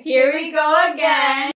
Here we go again.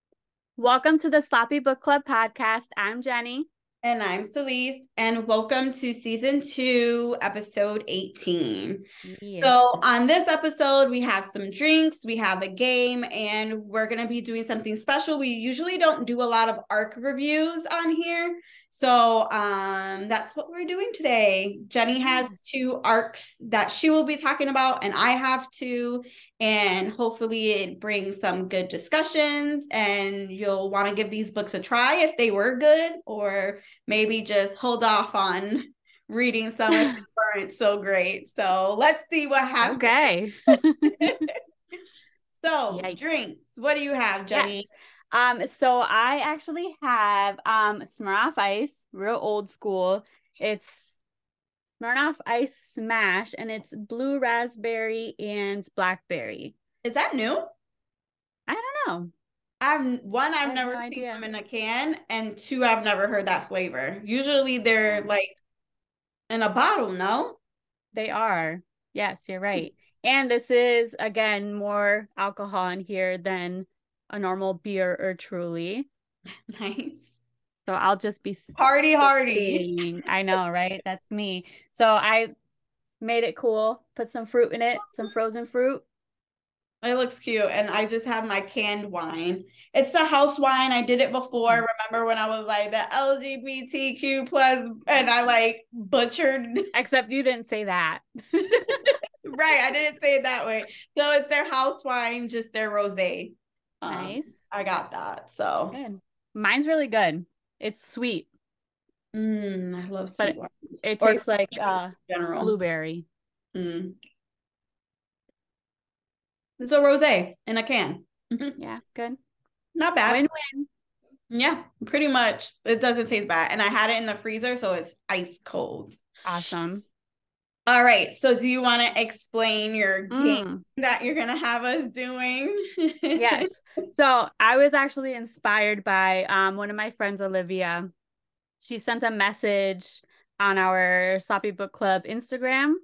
Welcome to the Sloppy Book Club podcast. I'm Jenny. And I'm Celise, and welcome to season two, episode 18. Yeah. So, on this episode, we have some drinks, we have a game, and we're going to be doing something special. We usually don't do a lot of ARC reviews on here. So um, that's what we're doing today. Jenny has two arcs that she will be talking about, and I have two. And hopefully, it brings some good discussions, and you'll want to give these books a try if they were good, or maybe just hold off on reading some if they weren't so great. So let's see what happens. Okay. so, Yikes. drinks. What do you have, Jenny? Yes. Um, so I actually have um Smirnoff Ice, real old school. It's Smirnoff Ice Smash, and it's blue raspberry and blackberry. Is that new? I don't know. I've one, I've never no seen idea. them in a can, and two, I've never heard that flavor. Usually they're like in a bottle, no? They are. Yes, you're right. And this is again more alcohol in here than a normal beer or truly. Nice. So I'll just be party hardy. I know, right? That's me. So I made it cool, put some fruit in it, some frozen fruit. It looks cute. And I just have my canned wine. It's the house wine. I did it before. Mm. Remember when I was like the LGBTQ plus and I like butchered. Except you didn't say that. right. I didn't say it that way. So it's their house wine, just their rose. Um, nice. I got that. So good. Mine's really good. It's sweet. Mm, I love sweet but wines. It, tastes like uh general. blueberry. Mm. It's a rosé in a can. yeah, good. Not bad. Win-win. Yeah, pretty much. It doesn't taste bad. And I had it in the freezer, so it's ice cold. Awesome. All right. So, do you want to explain your game mm. that you're going to have us doing? yes. So, I was actually inspired by um, one of my friends, Olivia. She sent a message on our Sloppy Book Club Instagram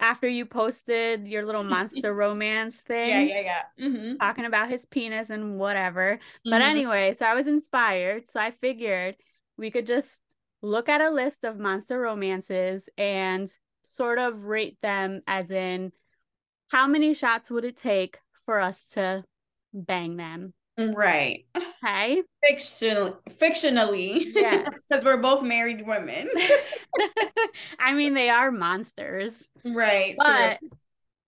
after you posted your little monster romance thing. Yeah, yeah, yeah. Mm-hmm. Talking about his penis and whatever. Mm-hmm. But anyway, so I was inspired. So, I figured we could just look at a list of monster romances and sort of rate them as in how many shots would it take for us to bang them? Right. Okay. Fiction fictionally. Yes. Because we're both married women. I mean, they are monsters. Right. But true.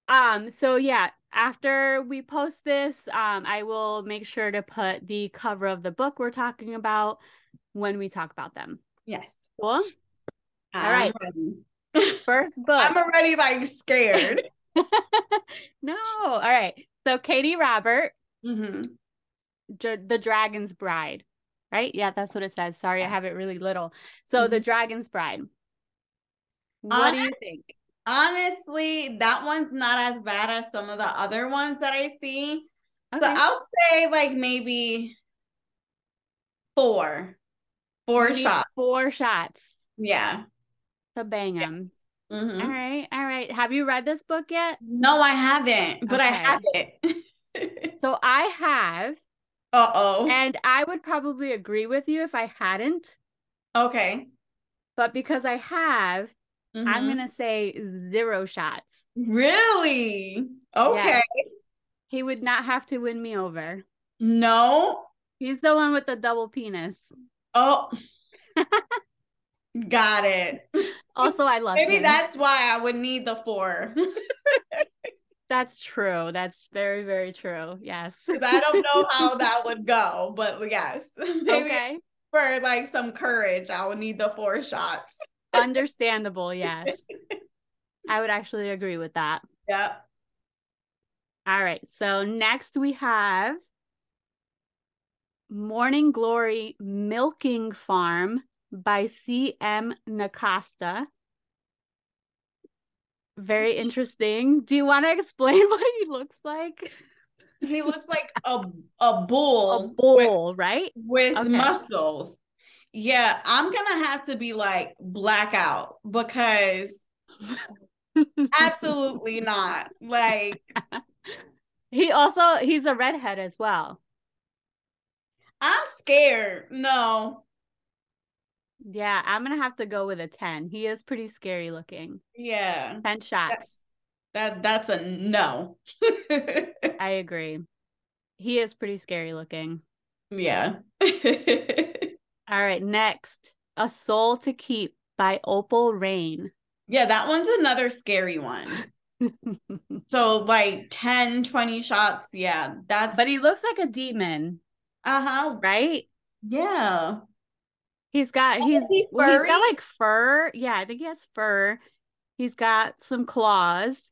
um, so yeah, after we post this, um, I will make sure to put the cover of the book we're talking about when we talk about them. Yes. Cool. All right. Ready. First book. I'm already like scared. no. All right. So Katee Robert, mm-hmm. The Dragon's Bride, right? Yeah, that's what it says. Sorry, I have it really little. So mm-hmm. The Dragon's Bride. What do you think? Honestly, that one's not as bad as some of the other ones that I see. Okay. So I'll say like maybe four. Four shots. Four shots. Yeah to bang them. Mm-hmm. All right, all right. Have you read this book yet? No, I haven't, but okay. I have it. so I have. Uh oh. And I would probably agree with you if I hadn't. Okay. But because I have, mm-hmm. I'm gonna say zero shots. Really? Okay. Yes. He would not have to win me over. No. He's the one with the double penis. Oh. Got it. Also, I love Maybe him. that's why I would need the four. that's true. That's very, very true. Yes. Because I don't know how that would go, but yes. Maybe okay. For like some courage, I would need the four shots. Understandable, yes. I would actually agree with that. Yeah. All right. So next we have Morning Glory Milking Farm by C.M. Nascosta. Very interesting. Do you want to explain what he looks like? He looks like a a bull. A bull, with, right? With okay. muscles. Yeah, I'm gonna have to be like blackout because absolutely not. Like He also he's a redhead as well. I'm scared. No. Yeah, I'm gonna have to go with a 10. He is pretty scary looking. Yeah. 10 shots. That that's a no. I agree. He is pretty scary looking. Yeah. All right, next. A Soul to Keep by Opal Reyne. Yeah, that one's another scary one. so like 10, 20 shots. Yeah, that's But he looks like a demon. Uh-huh. Right? Yeah. He's got he's he well, he's got like fur. Yeah, I think he has fur. He's got some claws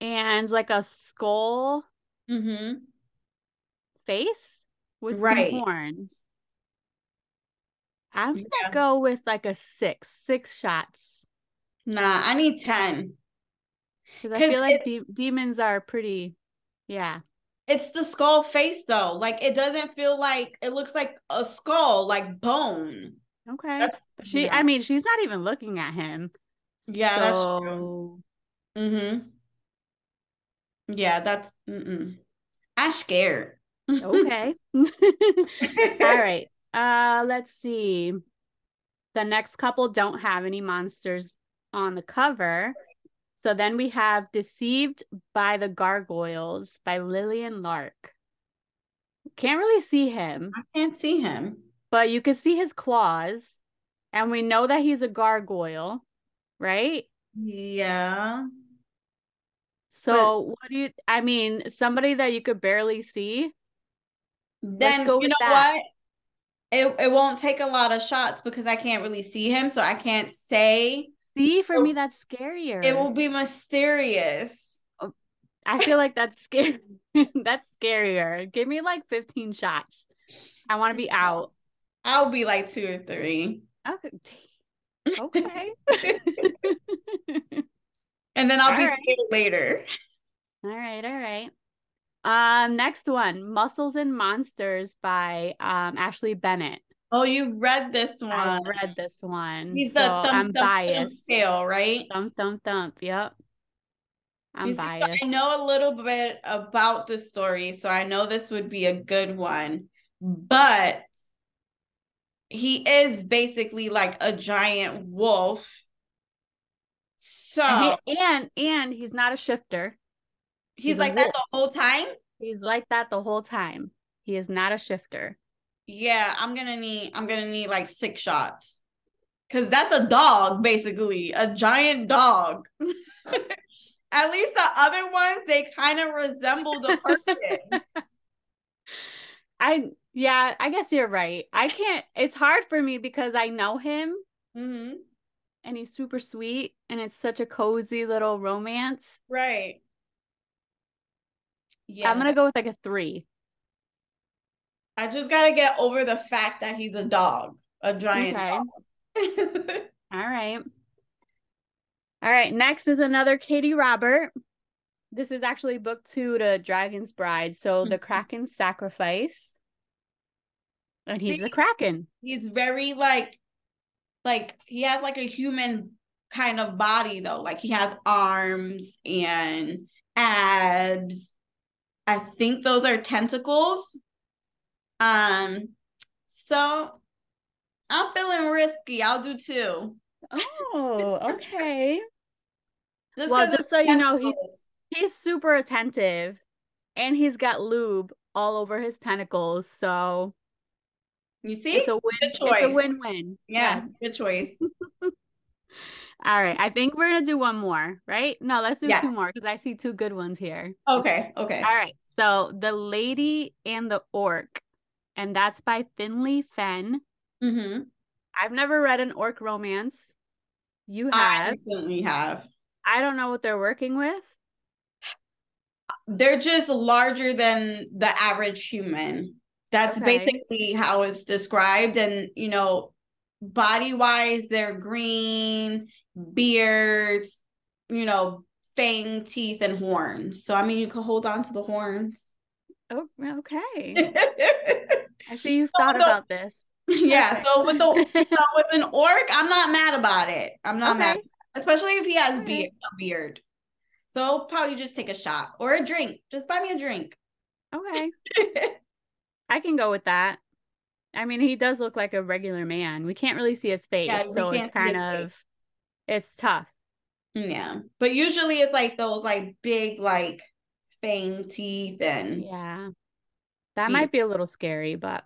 and like a skull Mm-hmm. face with Right. some horns. I'm gonna Yeah. go with like a six, six shots. Nah, I need 10. Because I feel like it- de- demons are pretty, yeah. It's the skull face though. Like it doesn't feel like it looks like a skull, like bone. Okay. That's She, yeah. I mean, she's not even looking at him. Yeah, that's true. Mm-hmm. Yeah, that's mm-mm. I'm scared. okay. All right. Uh, let's see. The next couple don't have any monsters on the cover. So then we have Deceived by the Gargoyles by Lillian Lark. Can't really see him, I can't see him. but you can see his claws. And we know that he's a gargoyle, right? Yeah. So what do you I mean, somebody that you could barely see? Then you know that. what? It it won't take a lot of shots because I can't really see him, so I can't say. See, for Oh, me that's scarier. It will be mysterious. I feel like that's scary. that's scarier. Give me like 15 shots. I want to be out. I'll be like two or three. Okay. Okay. And then I'll All be right. scared later. all right, all right. Um, next one, Muscles and Monsters by um Ashley Bennett. Oh, you've read this one. I read this one. He's so the thump, I'm thump, thump biased. tail, right? Thump thump thump. Yep. I'm see, biased. I know a little bit about the story, so I know this would be a good one. But he is basically like a giant wolf. So And, he- and and he's not a shifter. he's, he's like that the whole time. He's like that the whole time. He is not a shifter. Yeah, I'm gonna need I'm gonna need like six shots. Cause that's a dog, basically, a giant dog. At least the other ones, they kind of resemble the person. I yeah, I guess you're right. I can't it's hard for me because I know him hmm and he's super sweet and it's such a cozy little romance. Right. Yeah, I'm gonna go with like a three. I just gotta get over the fact that he's a dog, a giant Okay. dog. All right. All right. Next is another Katee Robert. This is actually book two to Dragon's Bride. So the Mhm. Kraken sacrifice. And he's See? a Kraken. he's very like, like he has like a human kind of body though. Like he has arms and abs. I think those are tentacles. Um, so I'm feeling risky. I'll do two. Oh, okay. Just Well, just so you know, he's he's super attentive and he's got lube all over his tentacles. So you see, it's a win. It's a win-win. yeah, Yes. good choice. All right. I think we're gonna do one more, right? No, let's do Yes. two more because I see two good ones here. Okay, okay. All right. So The Lady and the Orc, and that's by Finley Fenn. Mm-hmm. I've never read an orc romance. You have. I definitely have. I don't know what they're working with. They're just larger than the average human. That's Okay. basically how it's described. And, you know, body wise, they're green, beards, you know, fang, teeth, and horns. So, I mean, you can hold on to the horns. Oh, okay. I see you've So thought the- about this. Yeah. So, with the so with an orc, I'm not mad about it. I'm not mad, especially if he has beard, a beard. So probably just take a shot or a drink. Just buy me a drink. Okay. I can go with that. I mean, he does look like a regular man. We can't really see his face, yeah, so it's kind of face. it's tough. Yeah. But usually it's like those like big like fang teeth and Yeah. That might be a little scary, but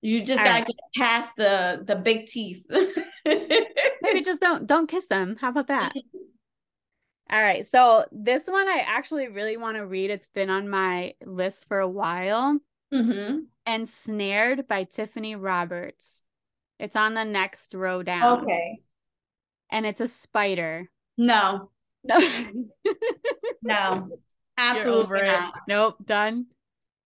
you just gotta right. get past the the big teeth. Maybe just don't don't kiss them. How about that? All right. So this one I actually really want to read. It's been on my list for a while. Mm-hmm. Ensnared by Tiffany Roberts. It's on the next row down. Okay. And it's a spider. No. No. no. Absolutely not. Nope. Done.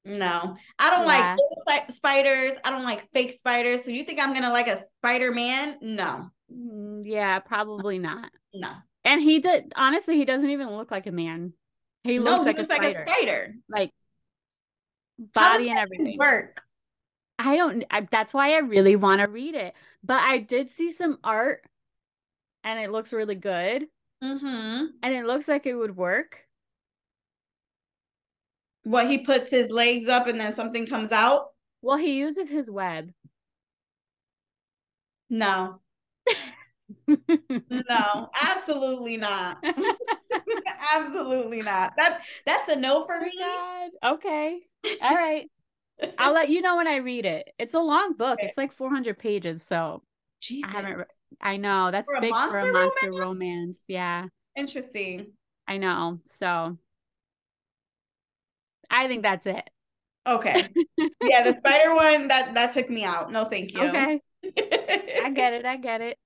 No, I don't yeah. like spiders. I don't like fake spiders. So you think I'm gonna like a Spider Man? No. Mm, yeah, probably not. No. And he did honestly, he doesn't even look like a man. He looks, no, like, he looks a like, a spider. Like body and everything. Work. I don't. I, that's why I really want to read it. But I did see some art, and it looks really good. Mm-hmm. And it looks like it would work. What he puts his legs up and then something comes out? Well, he uses his web. No. no, absolutely not. absolutely not. That that's a no for me. Okay. All right. I'll let you know when I read it. It's a long book. Okay. It's like 400 pages, so Jesus. I haven't re- I know. That's for big for a monster romance? romance. Yeah. Interesting. I know. So I think that's it. Okay. yeah, the spider one that that took me out. No, thank you. Okay. I get it. I get it.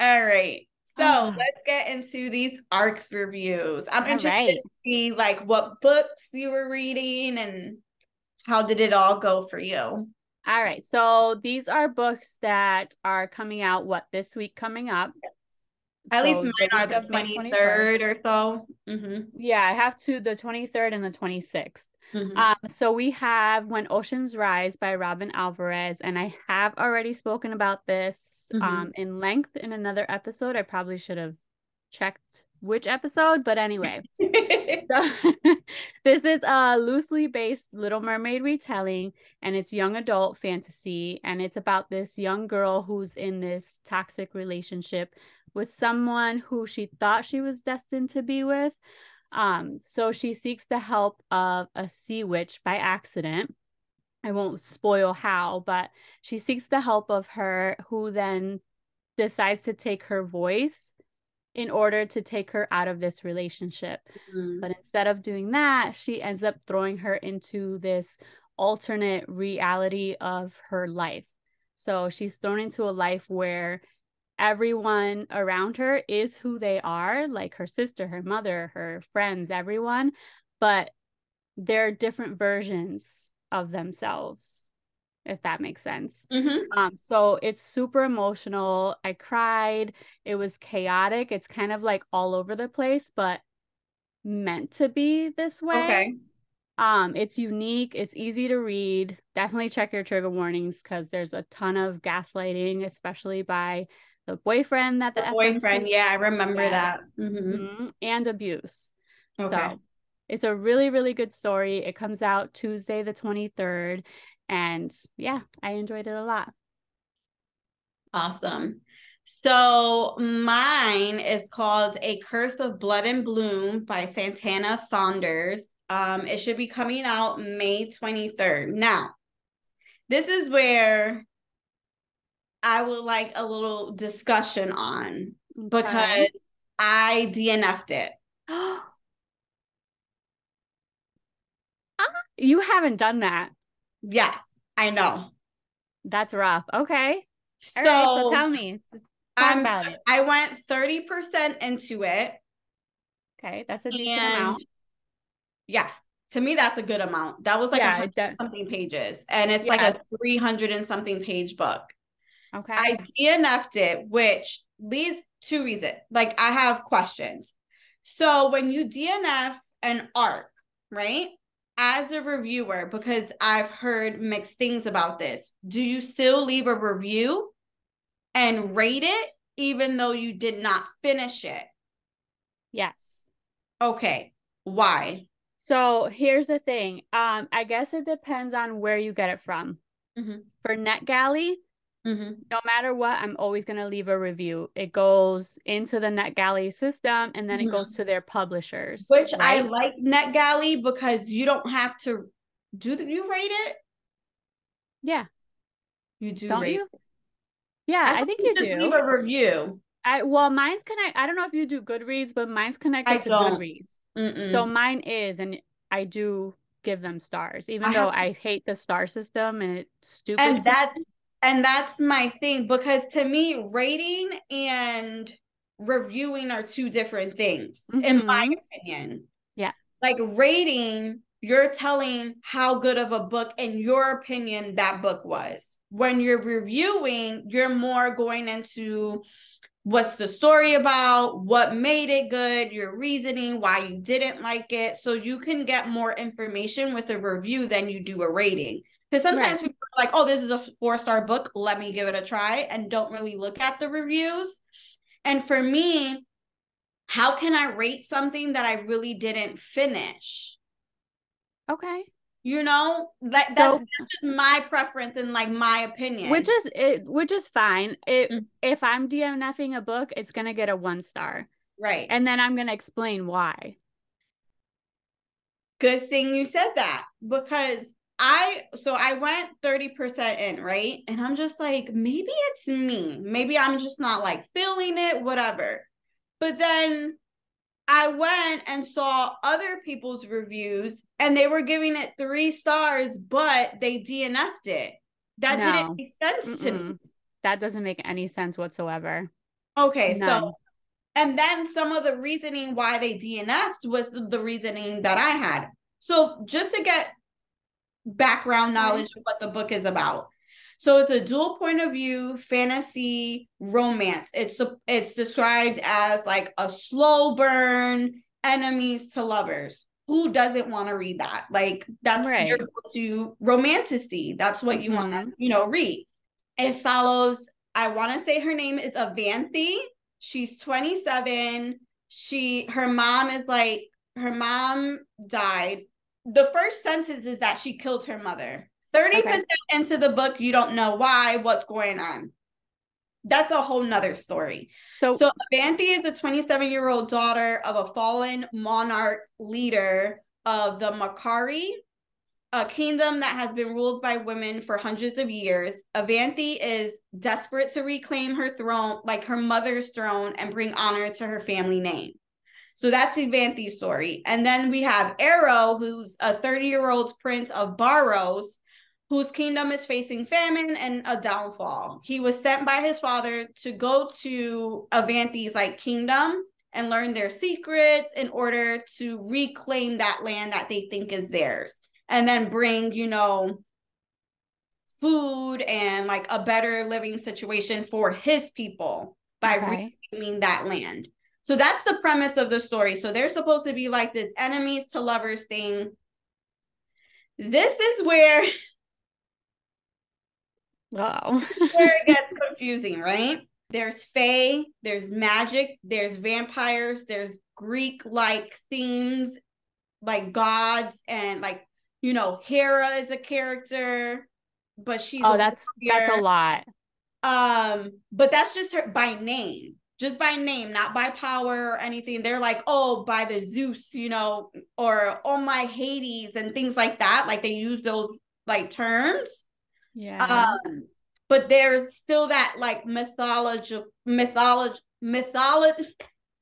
All right. So uh, let's get into these arc reviews. I'm interested right. to see like what books you were reading and how did it all go for you? All right. So these are books that are coming out what this week coming up. At so least mine are the 23rd or so. Mm-hmm. Yeah, I have two the 23rd and the 26th. Mm-hmm. Um, so we have When Oceans Rise by Robin Alvarez, and I have already spoken about this mm-hmm. um, in length in another episode. I probably should have checked which episode, but anyway. so, this is a loosely based Little Mermaid retelling, and it's young adult fantasy, and it's about this young girl who's in this toxic relationship with someone who she thought she was destined to be with. Um, so she seeks the help of a sea witch by accident. I won't spoil how, but she seeks the help of her, who then decides to take her voice in order to take her out of this relationship. Mm-hmm. But instead of doing that, she ends up throwing her into this alternate reality of her life. So she's thrown into a life where everyone around her is who they are, like her sister, her mother, her friends, everyone, but they're different versions of themselves if that makes sense. Mm-hmm. Um, so it's super emotional. I cried. It was chaotic. It's kind of like all over the place, but meant to be this way. Okay. Um, it's unique. It's easy to read. Definitely check your trigger warnings because there's a ton of gaslighting, especially by the boyfriend that the, the boyfriend yeah i remember that. Mm-hmm. Mm-hmm. and abuse. Okay. so it's a really really good story. It comes out tuesday the 23rd and yeah i enjoyed it a lot. Awesome. So mine is called a curse of blood and bloom by santana saunders. Um it should be coming out may 23rd now this is where I would like a little discussion on okay. because I DNF'd it. you haven't done that. Yes, I know. That's rough. Okay. So, right, so tell me. Talk about it. I went 30% into it. Okay, that's a decent amount. Yeah, to me that's a good amount. That was like yeah, something pages, and it's yeah. like a 300 and something page book. Okay. I DNF'd it, which leads to reason. Like I have questions. So when you DNF an arc, right? As a reviewer, because I've heard mixed things about this, do you still leave a review and rate it even though you did not finish it? Yes. Okay. Why? So here's the thing. Um, I guess it depends on where you get it from. Mm-hmm. For NetGalley, mm-hmm. no matter what, I'm always gonna leave a review. It goes into the NetGalley system and then mm-hmm. it goes to their publishers. Which right? I like NetGalley because you don't have to do the, you rate it? Yeah. You do don't you? It? Yeah, I, I think you, you do. Leave a review. I well, mine's connect. I don't know if you do Goodreads, but mine's connected I to don't. Goodreads. Mm-mm. So mine is, and I do give them stars, even I though to... I hate the star system and it's stupid. And that's and that's my thing because to me, rating and reviewing are two different things, mm-hmm. in my opinion. Yeah, like rating, you're telling how good of a book, in your opinion, that book was. When you're reviewing, you're more going into what's the story about, what made it good, your reasoning, why you didn't like it. So you can get more information with a review than you do a rating. Because sometimes right. Like, oh, this is a four star book, let me give it a try, and don't really look at the reviews. And for me, how can I rate something that I really didn't finish? Okay you know that so, that's, just my preference and like my opinion which is it which is fine it mm-hmm. if i'm dnfing a book it's gonna get a one star right and then i'm gonna explain why good thing you said that because i so i went 30% in right and i'm just like maybe it's me maybe i'm just not like feeling it whatever but then I went and saw other people's reviews and they were giving it three stars, but they DNF'd it. That no. didn't make sense Mm-mm. to me. That doesn't make any sense whatsoever. Okay, None. so and then some of the reasoning why they DNF'd was the, the reasoning that I had. So just to get background knowledge of what the book is about. So it's a dual point of view fantasy romance. It's it's described as like a slow burn, enemies to lovers. Who doesn't want to read that? Like that's right. to romantasy. That's what you mm-hmm. want to, you know, read. It follows, I want to say her name is Avanthi. She's 27. She her mom is like her mom died. The first sentence is that she killed her mother. 30% okay. into the book, you don't know why, what's going on. That's a whole nother story. So, so Avanthi is the 27 year old daughter of a fallen monarch leader of the Makari, a kingdom that has been ruled by women for hundreds of years. Avanthi is desperate to reclaim her throne, like her mother's throne, and bring honor to her family name. So that's Avanthi's story. And then we have Arrow, who's a 30 year old prince of Barrows, whose kingdom is facing famine and a downfall. He was sent by his father to go to Avanthi's like kingdom and learn their secrets in order to reclaim that land that they think is theirs and then bring, you know, food and like a better living situation for his people by okay. reclaiming that land. So that's the premise of the story. So they're supposed to be like this enemies to lovers thing. This is where Wow. where it gets confusing, right? There's fae, there's magic, there's vampires, there's Greek like themes, like gods, and like, you know, Hera is a character, but she's oh, that's that's a lot. Um, but that's just her by name, just by name, not by power or anything. They're like, oh, by the Zeus, you know, or oh my Hades and things like that. Like they use those like terms yeah. Um, but there's still that like mythology, mythology, mythology,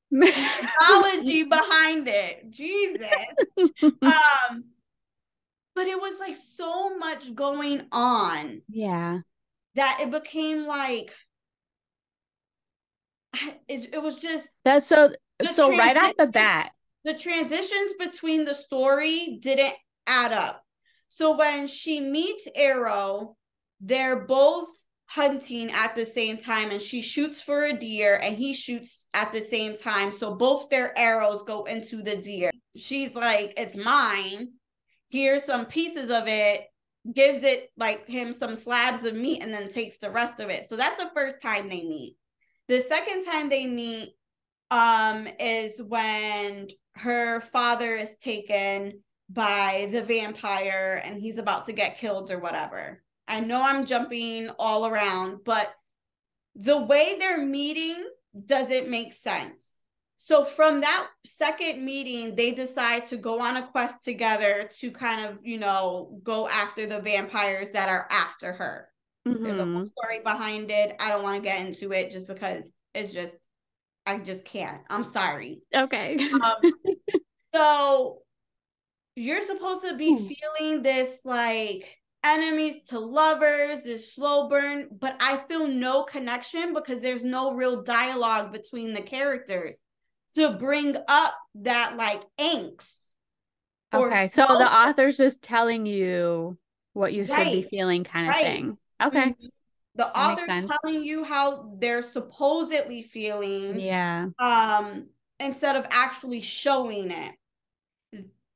mythology behind it. Jesus. um, but it was like so much going on. Yeah. That it became like it, it was just that's so so right off the bat. The transitions between the story didn't add up. So when she meets arrow they're both hunting at the same time and she shoots for a deer and he shoots at the same time. So both their arrows go into the deer. She's like it's mine. Here's some pieces of it. Gives it like him some slabs of meat and then takes the rest of it. So that's the first time they meet the second time they meet um is when her father is taken by the vampire and he's about to get killed or whatever. I know I'm jumping all around, but the way they're meeting doesn't make sense. So from that second meeting, they decide to go on a quest together to kind of, you know, go after the vampires that are after her. Mm-hmm. There's a whole story behind it. I don't want to get into it just because it's just I just can't. I'm sorry. Okay. um, so you're supposed to be feeling this like enemies to lovers, this slow burn, but I feel no connection because there's no real dialogue between the characters to bring up that like angst. Okay, so the author's just telling you what you right. should be feeling kind of right. thing. Okay. Mm-hmm. The that author's telling you how they're supposedly feeling. Yeah. Um, instead of actually showing it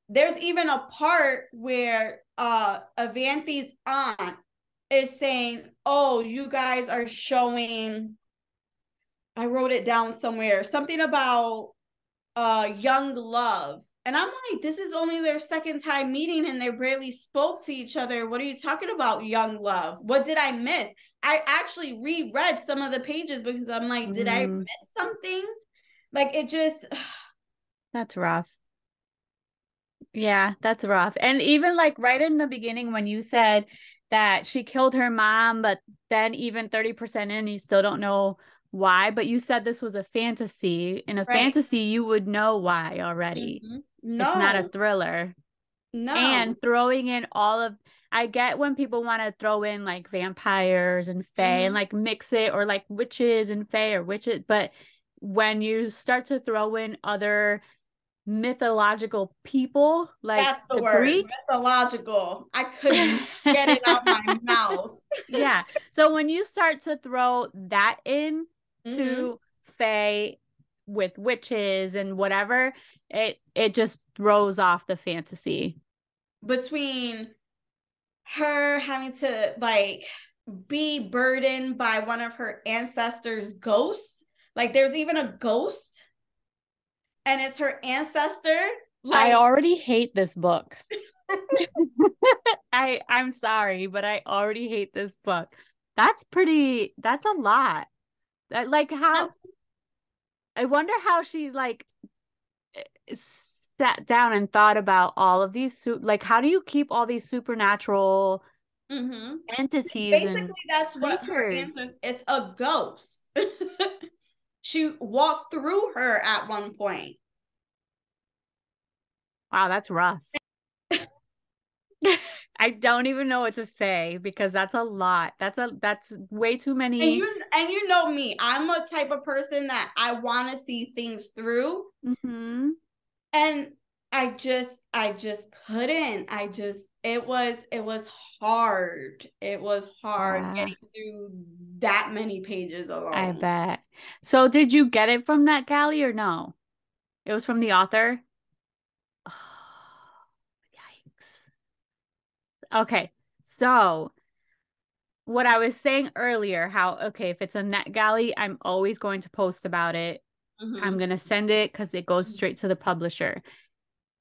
there's even a part where uh Avanthi's aunt is saying, "Oh, you guys are showing I wrote it down somewhere. Something about uh young love." And I'm like, this is only their second time meeting and they barely spoke to each other. What are you talking about, young love? What did I miss? I actually reread some of the pages because I'm like, did mm. I miss something? Like it just That's rough. Yeah, that's rough. And even like right in the beginning when you said that she killed her mom, but then even 30% in, you still don't know why. But you said this was a fantasy. In a right. fantasy, you would know why already. Mm-hmm. No. It's not a thriller. No. And throwing in all of I get when people want to throw in like vampires and fae mm-hmm. and like mix it or like witches and fae or witches, but when you start to throw in other mythological people like that's the, the word Greek. mythological i couldn't get it out my mouth yeah so when you start to throw that in mm-hmm. to fae with witches and whatever it it just throws off the fantasy between her having to like be burdened by one of her ancestors ghosts like there's even a ghost and it's her ancestor. Like... I already hate this book. I I'm sorry, but I already hate this book. That's pretty that's a lot. That like how I wonder how she like sat down and thought about all of these su- like how do you keep all these supernatural mm-hmm. entities basically that's what her answer it's a ghost she walked through her at one point. Wow, that's rough. I don't even know what to say because that's a lot. That's a that's way too many. And you and you know me, I'm a type of person that I want to see things through. Mm-hmm. And I just I just couldn't. I just it was it was hard. It was hard yeah. getting through that many pages alone. I bet. So did you get it from NetGalley or no? It was from the author? Oh, yikes. Okay. So what I was saying earlier, how okay, if it's a NetGalley, I'm always going to post about it. Mm-hmm. I'm gonna send it because it goes straight to the publisher.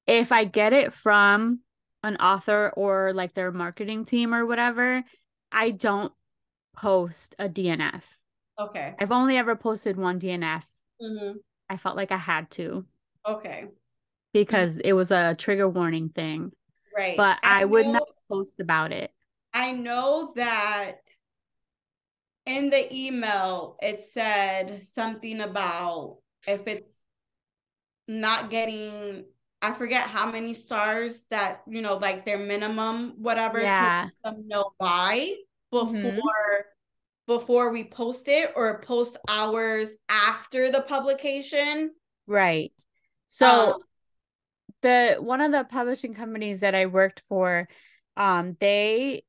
If I get it from an author or like their marketing team or whatever, I don't post a DNF. Okay. I've only ever posted one DNF. Mm-hmm. I felt like I had to. Okay. Because it was a trigger warning thing. Right. But I, I would not post about it. I know that in the email it said something about if it's not getting I forget how many stars that you know, like their minimum, whatever, yeah. to them know why before mm-hmm. before we post it or post hours after the publication. Right. So um, the one of the publishing companies that I worked for, um, they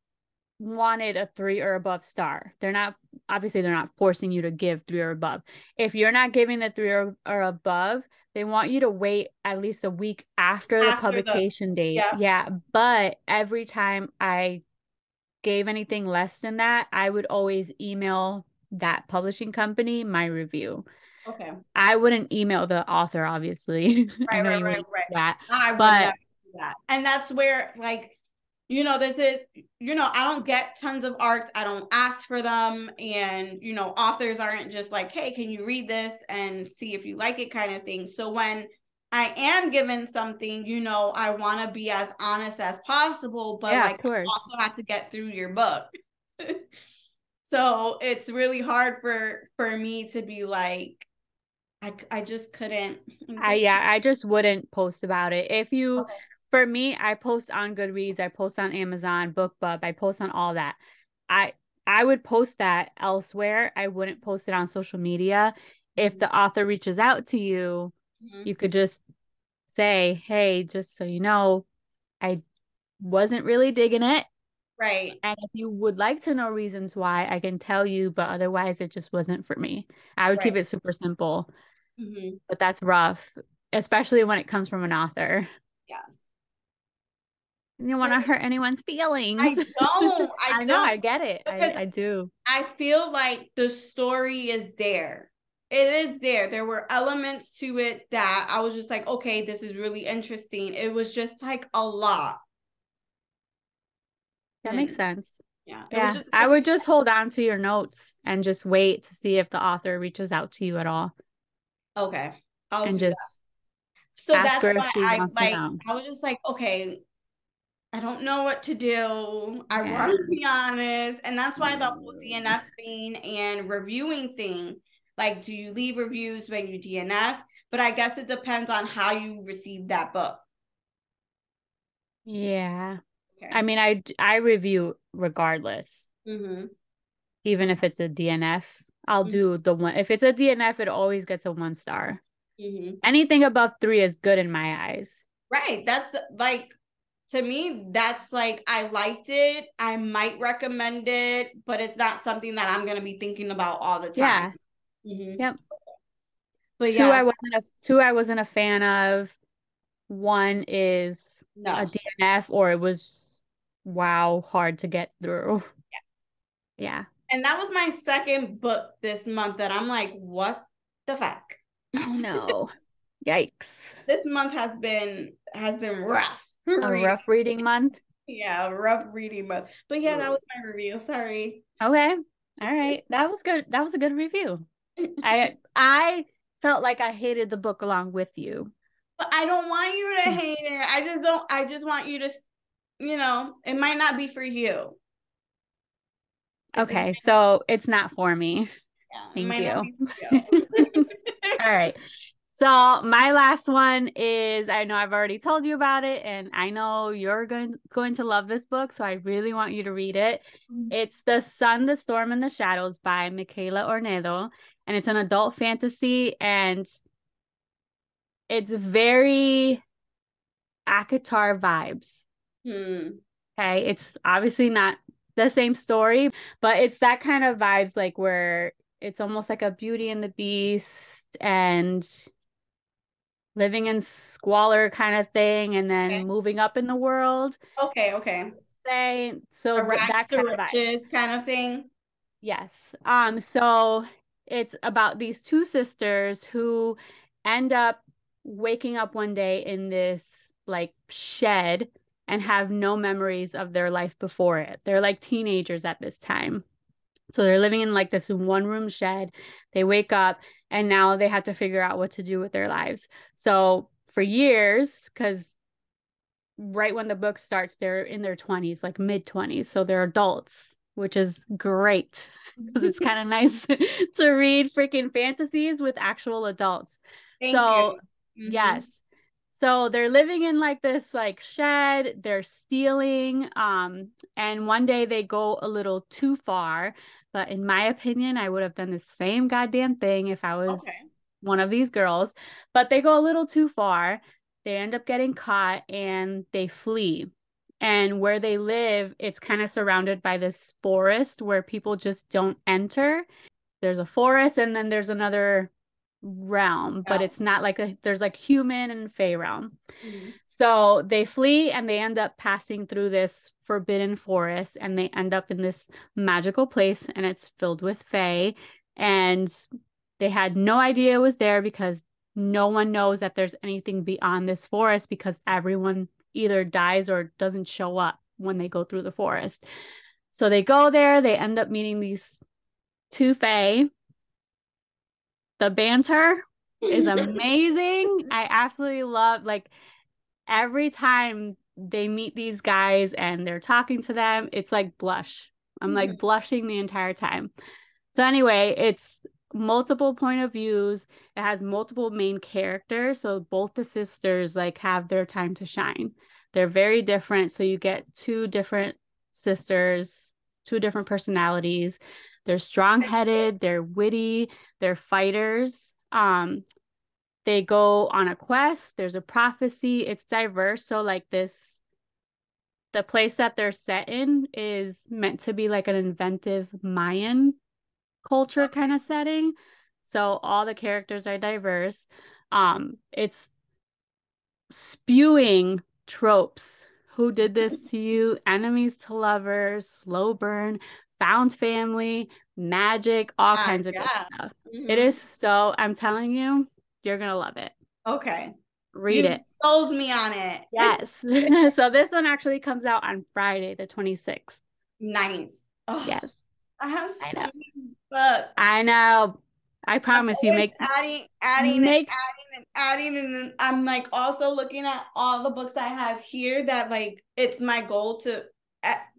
wanted a three or above star. They're not obviously they're not forcing you to give three or above. If you're not giving the three or, or above, they want you to wait at least a week after, after the publication the, date. Yeah. yeah. But every time I gave anything less than that, I would always email that publishing company my review. Okay. I wouldn't email the author, obviously. Right, right, right, right. That, I but that. And that's where, like, you know, this is, you know, I don't get tons of ARCs. I don't ask for them. And, you know, authors aren't just like, hey, can you read this and see if you like it kind of thing. So when I am given something, you know, I want to be as honest as possible, but yeah, like also have to get through your book. so it's really hard for for me to be like I, I just couldn't I yeah, I just wouldn't post about it. If you okay. For me, I post on Goodreads, I post on Amazon, BookBub, I post on all that. I I would post that elsewhere. I wouldn't post it on social media. If mm-hmm. the author reaches out to you, mm-hmm. you could just say, hey, just so you know, I wasn't really digging it. Right. And if you would like to know reasons why, I can tell you, but otherwise, it just wasn't for me. I would right. keep it super simple. Mm-hmm. But that's rough, especially when it comes from an author. Yes. You don't want to hurt anyone's feelings. I don't. I, I know. I get it. I, I do. I feel like the story is there it is there. There were elements to it that I was just like, okay, this is really interesting. It was just like a lot. That and, makes sense. Yeah. Yeah. Just, I would just hold on to your notes and just wait to see if the author reaches out to you at all. Okay. I'll and just that. so that's why I like I was just like, okay, I don't know what to do. I yeah. want to be honest. And that's why the whole DNF thing and reviewing thing like, do you leave reviews when you DNF? But I guess it depends on how you receive that book. Yeah. Okay. I mean, I I review regardless. Mm-hmm. Even if it's a DNF, I'll mm-hmm. do the one. If it's a DNF, it always gets a one star. Mm-hmm. Anything above three is good in my eyes. Right. That's like to me, that's like I liked it. I might recommend it, but it's not something that I'm gonna be thinking about all the time. Yeah. Mm-hmm. Yep. But two, yeah. I wasn't a two. I wasn't a fan of. One is no. a DNF, or it was wow hard to get through. Yeah. Yeah. And that was my second book this month that I'm like, what the fuck? Oh no. Yikes. This month has been has been rough. A rough reading month. Yeah, rough reading month. But yeah, that was my review. Sorry. Okay. All right. That was good. That was a good review. I I felt like I hated the book along with you. But I don't want you to hate it. I just don't I just want you to you know, it might not be for you. Okay, so it's not for me. Yeah, Thank you. you. All right. So my last one is I know I've already told you about it and I know you're going going to love this book so I really want you to read it. Mm-hmm. It's The Sun, the Storm and the Shadows by Michaela Ornedo and it's an adult fantasy and it's very ACOTAR vibes. Hmm. Okay, it's obviously not the same story, but it's that kind of vibes like where it's almost like a Beauty and the Beast and living in squalor kind of thing and then okay. moving up in the world. Okay, okay. Say so that kind of riches kind of thing. Yes. Um so it's about these two sisters who end up waking up one day in this like shed and have no memories of their life before it. They're like teenagers at this time. So they're living in like this one room shed. They wake up and now they have to figure out what to do with their lives. So for years, because right when the book starts, they're in their 20s, like mid 20s. So they're adults which is great because it's kind of nice to read freaking fantasies with actual adults. Thank so, mm-hmm. yes. So they're living in like this like shed, they're stealing um and one day they go a little too far, but in my opinion, I would have done the same goddamn thing if I was okay. one of these girls, but they go a little too far. They end up getting caught and they flee and where they live it's kind of surrounded by this forest where people just don't enter there's a forest and then there's another realm, but it's not like a there's like human and fae realm. Mm-hmm. So they flee and they end up passing through this forbidden forest and they end up in this magical place and it's filled with fae and they had no idea it was there because no one knows that there's anything beyond this forest because everyone either dies or doesn't show up when they go through the forest. So they go there, they end up meeting these two fae the banter is amazing. I absolutely love like every time they meet these guys and they're talking to them, it's like blush. I'm like mm-hmm. blushing the entire time. So anyway, it's multiple point of views. It has multiple main characters, so both the sisters like have their time to shine. They're very different, so you get two different sisters, two different personalities. They're strong-headed, they're witty, they're fighters. Um they go on a quest, there's a prophecy, it's diverse, so like this the place that they're set in is meant to be like an inventive Mayan culture kind of setting. So all the characters are diverse. Um it's spewing tropes who did this to you enemies to lovers slow burn found family, magic, all kinds of yeah. good stuff. Mm-hmm. It is so, I'm telling you, you're going to love it. Okay. Read you it. Sold me on it. Yes. so this one actually comes out on Friday, the 26th. Nice. Oh, yes. I have so I know. many books. I know. I promise you make adding, adding, make, and adding, and adding, and I'm like also looking at all the books I have here that like it's my goal to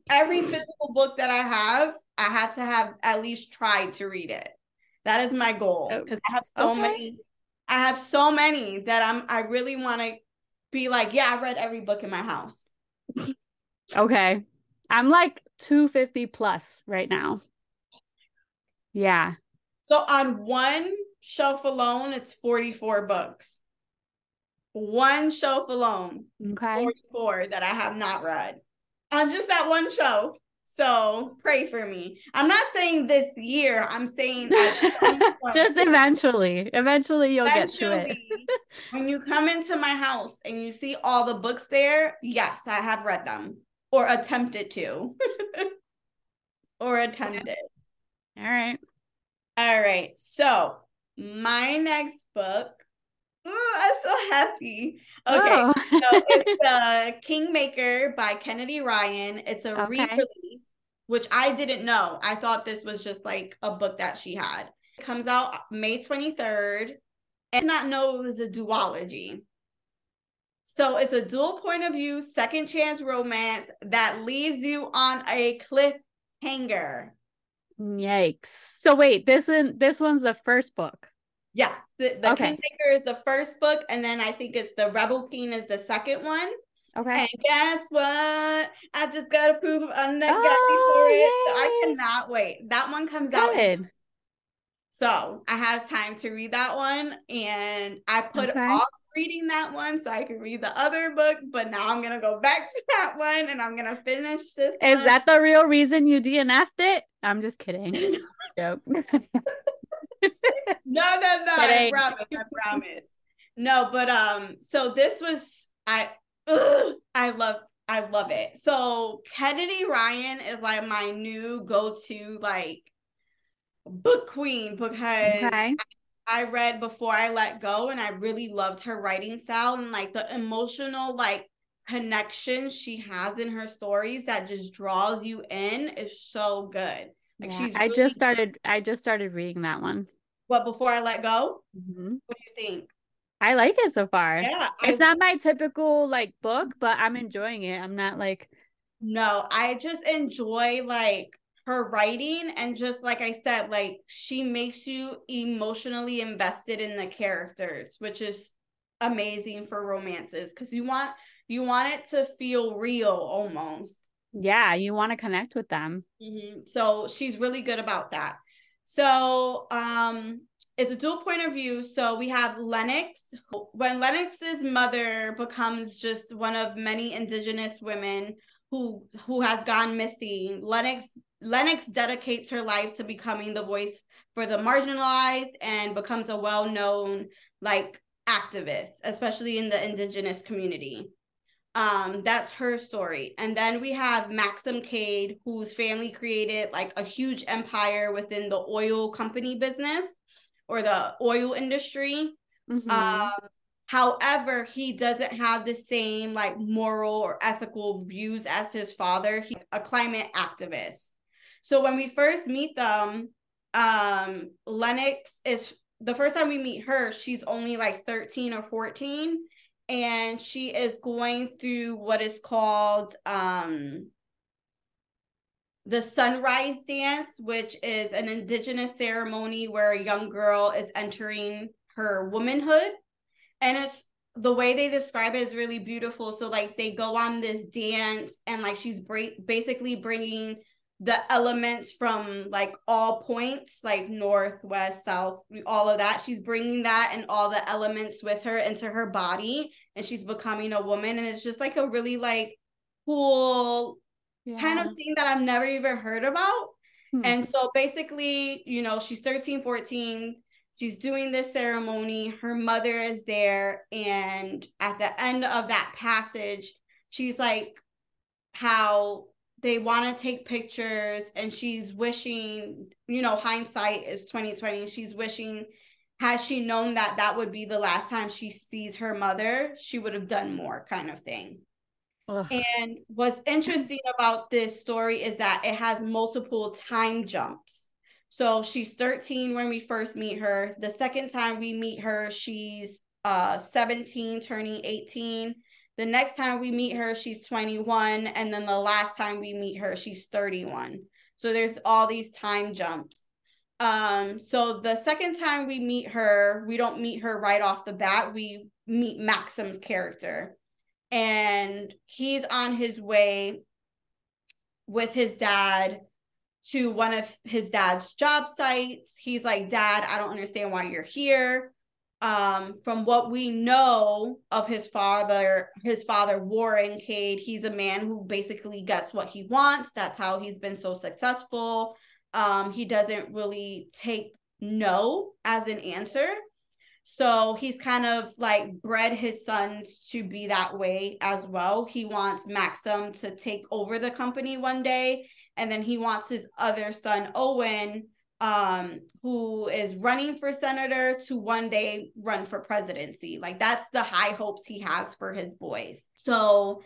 every physical book that I have, I have to have at least tried to read it. That is my goal because oh, I have so okay. many. I have so many that I'm. I really want to be like, yeah, I read every book in my house. okay, I'm like 250 plus right now. Yeah. So on one shelf alone, it's 44 books. One shelf alone, okay, 44 that I have not read on just that one show. So pray for me. I'm not saying this year. I'm saying just eventually. Eventually you'll eventually, get to it. when you come into my house and you see all the books there, yes, I have read them or attempted to. or attempted. All right. All right. So my next book I'm so happy. Okay, oh. so it's the Kingmaker by Kennedy Ryan. It's a okay. re-release, which I didn't know. I thought this was just like a book that she had. It comes out May 23rd. I did not know it was a duology. So it's a dual point of view, second chance romance that leaves you on a cliffhanger. Yikes. So wait, this is this one's the first book. Yes, the, the okay. Kingmaker is the first book, and then I think it's the Rebel Queen is the second one. Okay. And guess what? I just got approved proof of unnet oh, for it. So I cannot wait. That one comes Good. out. So I have time to read that one. And I put okay. off reading that one so I could read the other book. But now I'm gonna go back to that one and I'm gonna finish this. Is one. that the real reason you DNF'd it? I'm just kidding. Joke. no, no, no. I promise. I promise. No, but um, so this was I ugh, I love I love it. So Kennedy Ryan is like my new go-to like book queen because okay. I read before I let go and I really loved her writing style and like the emotional like connection she has in her stories that just draws you in is so good. Like yeah, she's really I just started I just started reading that one. What before I let go? Mm-hmm. What do you think? I like it so far. Yeah. It's I, not my typical like book, but I'm enjoying it. I'm not like No, I just enjoy like her writing and just like I said, like she makes you emotionally invested in the characters, which is amazing for romances because you want you want it to feel real almost. Yeah, you want to connect with them. Mm-hmm. So she's really good about that. So um, it's a dual point of view. So we have Lennox. When Lennox's mother becomes just one of many indigenous women who who has gone missing, Lennox Lennox dedicates her life to becoming the voice for the marginalized and becomes a well-known like activist, especially in the indigenous community. Um, that's her story. And then we have Maxim Cade, whose family created like a huge empire within the oil company business or the oil industry. Mm-hmm. Um, however, he doesn't have the same like moral or ethical views as his father. He's a climate activist. So when we first meet them, um, Lennox is the first time we meet her, she's only like 13 or 14 and she is going through what is called um the sunrise dance which is an indigenous ceremony where a young girl is entering her womanhood. And it's the way they describe it is really beautiful. So like they go on this dance and like she's basically bringing the elements from like all points like north west south all of that. She's bringing that and all the elements with her into her body and she's becoming a woman. And it's just like a really like cool yeah. kind of thing that i've never even heard about. Hmm. and so basically you know she's 13 14 she's doing this ceremony. Her mother is there. And at the end of that passage she's like how they want to take pictures and she's wishing you know hindsight is 2020 she's wishing has she known that that would be the last time she sees her mother she would have done more kind of thing Ugh. and what's interesting about this story is that it has multiple time jumps so she's 13 when we first meet her the second time we meet her she's uh 17 turning 18 the next time we meet her, she's 21. And then the last time we meet her, she's 31. So there's all these time jumps. Um, so the second time we meet her, we don't meet her right off the bat. We meet Maxim's character. And he's on his way with his dad to one of his dad's job sites. He's like, Dad, I don't understand why you're here. Um from what we know of his father his father warren cade he's a man who basically gets what he wants. That's how he's been so successful. Um he doesn't really take no as an answer so he's kind of like bred his sons to be that way as well. He wants maxim to take over the company one day and then he wants his other son owen um who is running for senator to one day run for presidency. Like that's the high hopes he has for his boys. So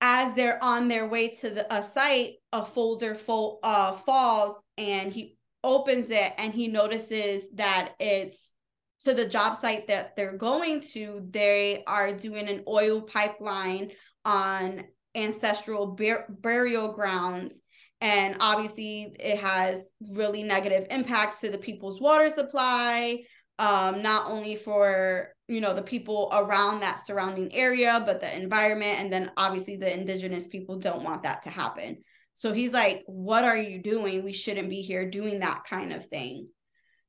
as they're on their way to the a site a folder fo- uh falls and he opens it and he notices that it's to the job site that they're going to they are doing an oil pipeline on ancestral bur- burial grounds. And obviously it has really negative impacts to the people's water supply um, not only for you know the people around that surrounding area but the environment. And then obviously the indigenous people don't want that to happen. So he's like what are you doing? We shouldn't be here doing that kind of thing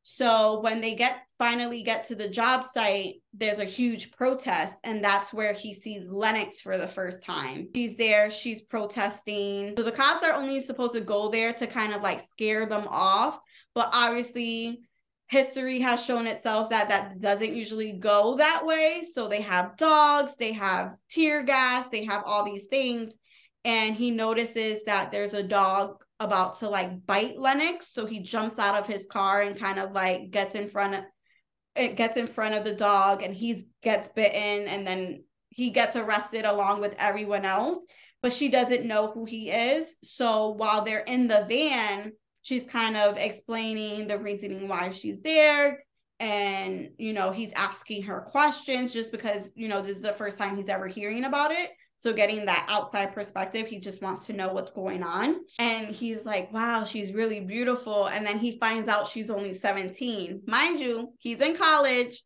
so when they get finally get to the job site, there's a huge protest, and that's where he sees Lennox for the first time. She's there, she's protesting. So the cops are only supposed to go there to kind of like scare them off, but obviously history has shown itself that that doesn't usually go that way. So they have dogs, they have tear gas, they have all these things. And he notices that there's a dog about to like bite Lennox. So he jumps out of his car and kind of like gets in front of it gets in front of the dog and he gets bitten and then he gets arrested along with everyone else but she doesn't know who he is so while they're in the van she's kind of explaining the reasoning why she's there and you know he's asking her questions just because you know this is the first time he's ever hearing about it so getting that outside perspective, he just wants to know what's going on. And he's like, wow, she's really beautiful. And then he finds out she's only 17. Mind you, he's in college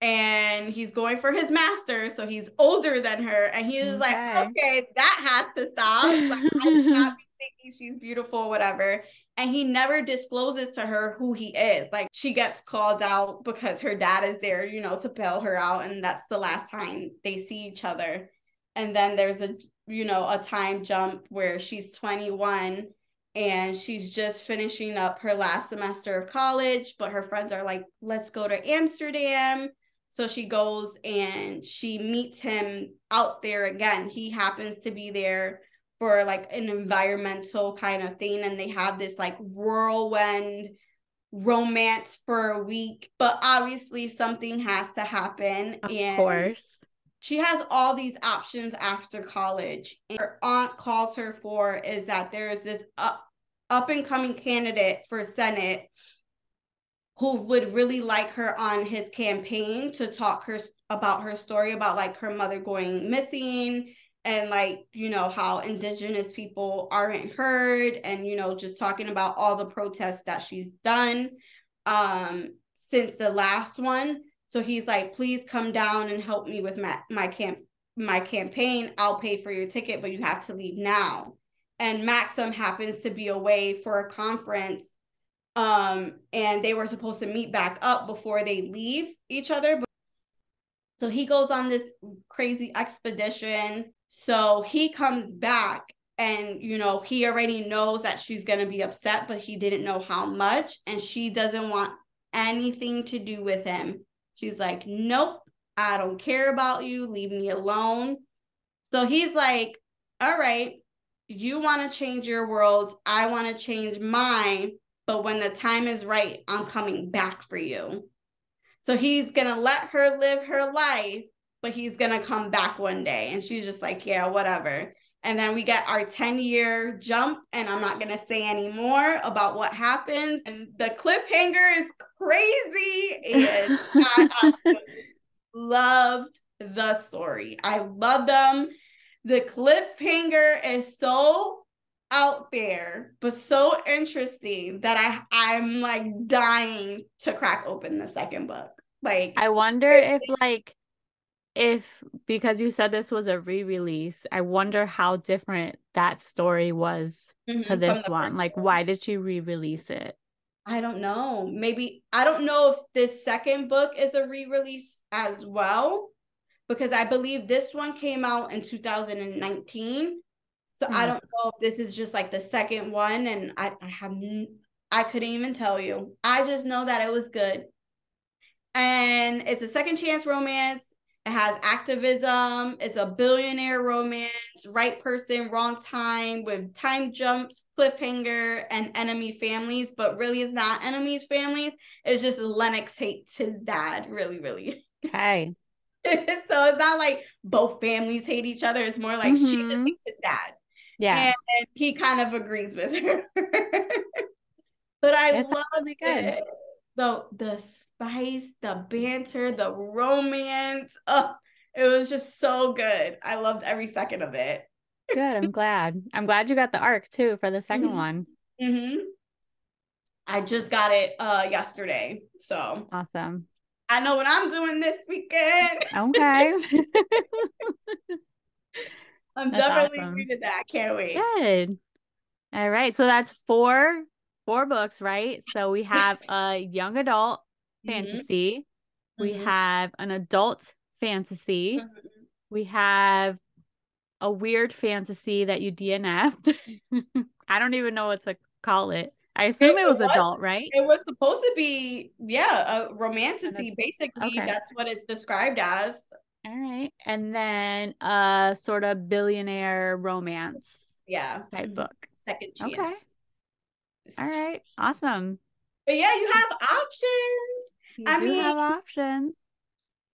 and he's going for his master's. So he's older than her. And he's okay. like, okay, that has to stop. Like, I should not be thinking she's beautiful, whatever. And he never discloses to her who he is. Like she gets called out because her dad is there, you know, to bail her out. And that's the last time they see each other and then there's a you know a time jump where she's 21 and she's just finishing up her last semester of college, but her friends are like, let's go to Amsterdam. So she goes and she meets him out there again. He happens to be there for like an environmental kind of thing, and they have this like whirlwind romance for a week, but obviously something has to happen. Of and course. She has all these options after college. And her aunt calls her for is that there is this up, up and coming candidate for Senate who would really like her on his campaign to talk her about her story about like her mother going missing and like you know how indigenous people aren't heard and you know just talking about all the protests that she's done um since the last one so he's like please come down and help me with my my camp my campaign. I'll pay for your ticket but you have to leave now. And maxim happens to be away for a conference um and they were supposed to meet back up before they leave each other. So he goes on this crazy expedition. So he comes back and you know he already knows that she's going to be upset but he didn't know how much and she doesn't want anything to do with him she's like nope i don't care about you. Leave me alone. So he's like all right you want to change your world i want to change mine. But when the time is right i'm coming back for you. So he's going to let her live her life but he's gonna come back one day. And she's just like, yeah, whatever. And then we get our 10 year jump, and I'm not gonna say any more about what happens. And the cliffhanger is crazy. And I loved the story. I love them. The cliffhanger is so out there, but so interesting that I I'm like dying to crack open the second book. Like I wonder if like if because you said this was a re-release, I wonder how different that story was mm-hmm, to this one. Like why did she re-release it? I don't know. Maybe I don't know if this second book is a re-release as well because I believe this one came out in 2019. So I hmm. don't know if this is just like the second one and I I have I couldn't even tell you. I just know that it was good. And it's a second chance romance it has activism. It's a billionaire romance, right person, wrong time with time jumps, cliffhanger, and enemy families. But really, it's not enemies families. It's just Lennox hates his dad. Really, really. Okay. so it's not like both families hate each other. It's more like mm-hmm. she just mm-hmm. hates his dad. Yeah. And, and he kind of agrees with her. but I love really good. it the the spice, the banter, the romance. Oh, it was just so good. I loved every second of it. good. I'm glad. I'm glad you got the arc too for the 2nd mm-hmm. one. Mm-hmm. I just got it uh yesterday. So awesome. I know what I'm doing this weekend. Okay. I'm that's definitely awesome. reading that. Can't wait. Good. All right. So that's four four books, right? So we have a young adult mm-hmm. fantasy, we mm-hmm. have an adult fantasy, mm-hmm. we have a weird fantasy that you DNF'd. I don't even know what to call it. I assume it, it was, was, adult, right? It was supposed to be, yeah, a romantasy. Basically, okay. that's what it's described as. All right, and then a sort of billionaire romance, yeah, type mm-hmm. book. Second chance. Okay. All right. Awesome. But yeah, you have options. You I mean, have options.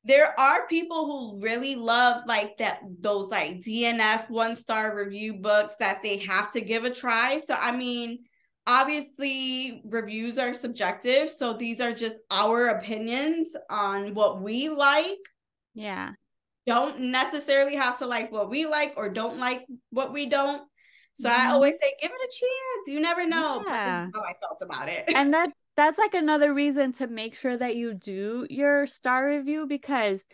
There are people who really love like that those like DNF one star review books that they have to give a try. So I mean, obviously reviews are subjective, so these are just our opinions on what we like. Yeah. Don't necessarily have to like what we like or don't like what we don't. So mm-hmm. I always say, give it a chance. You never know. Yeah. how I felt about it. And that that's like another reason to make sure that you do your star review because,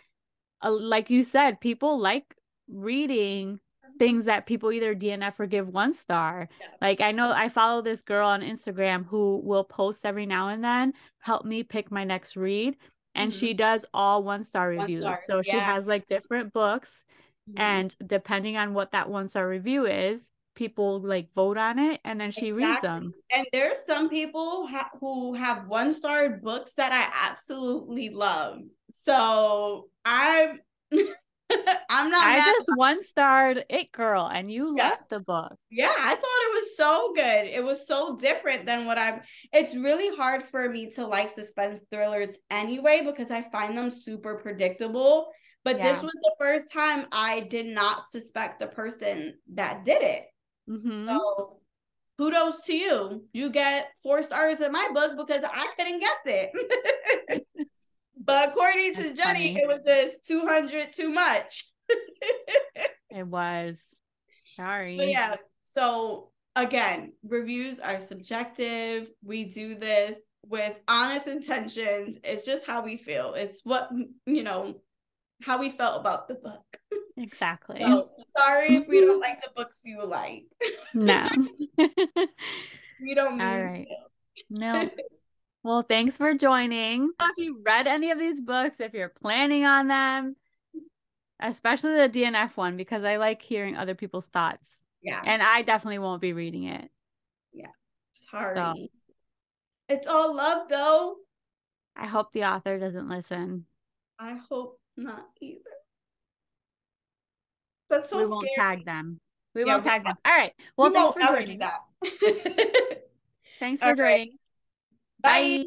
uh, like you said, people like reading things that people either DNF or give one star. Yeah. Like I know I follow this girl on Instagram who will post every now and then, help me pick my next read. And mm-hmm. she does all one star reviews. One so yeah. she has like different books. Mm-hmm. And depending on what that one star review is, people like vote on it and then she exactly. reads them. And there's some people ha- who have one star books that I absolutely love. So I'm I'm not. I just one starred It Girl, and you yeah. loved the book. Yeah, I thought it was so good. It was so different than what I'm. It's really hard for me to like suspense thrillers anyway because I find them super predictable. But yeah. this was the first time I did not suspect the person that did it. Mm-hmm. So kudos to you. You get four stars in my book because I couldn't guess it. but according That's to Jenny, funny. it was just 200 too much. it was. Sorry. But yeah. So again, reviews are subjective. We do this with honest intentions. It's just how we feel. It's what, you know, how we felt about the book. Exactly. So, sorry if we don't like the books you like. No. we don't All right. No. Well, thanks for joining. If you read any of these books, if you're planning on them, especially the DNF one, because I like hearing other people's thoughts. Yeah. And I definitely won't be reading it. Yeah. Sorry. So, it's all love though. I hope the author doesn't listen. I hope not either. That's so We won't tag them. We yeah, won't tag them. All right. Well, we thanks for joining. That. thanks for All joining. Bye. Bye.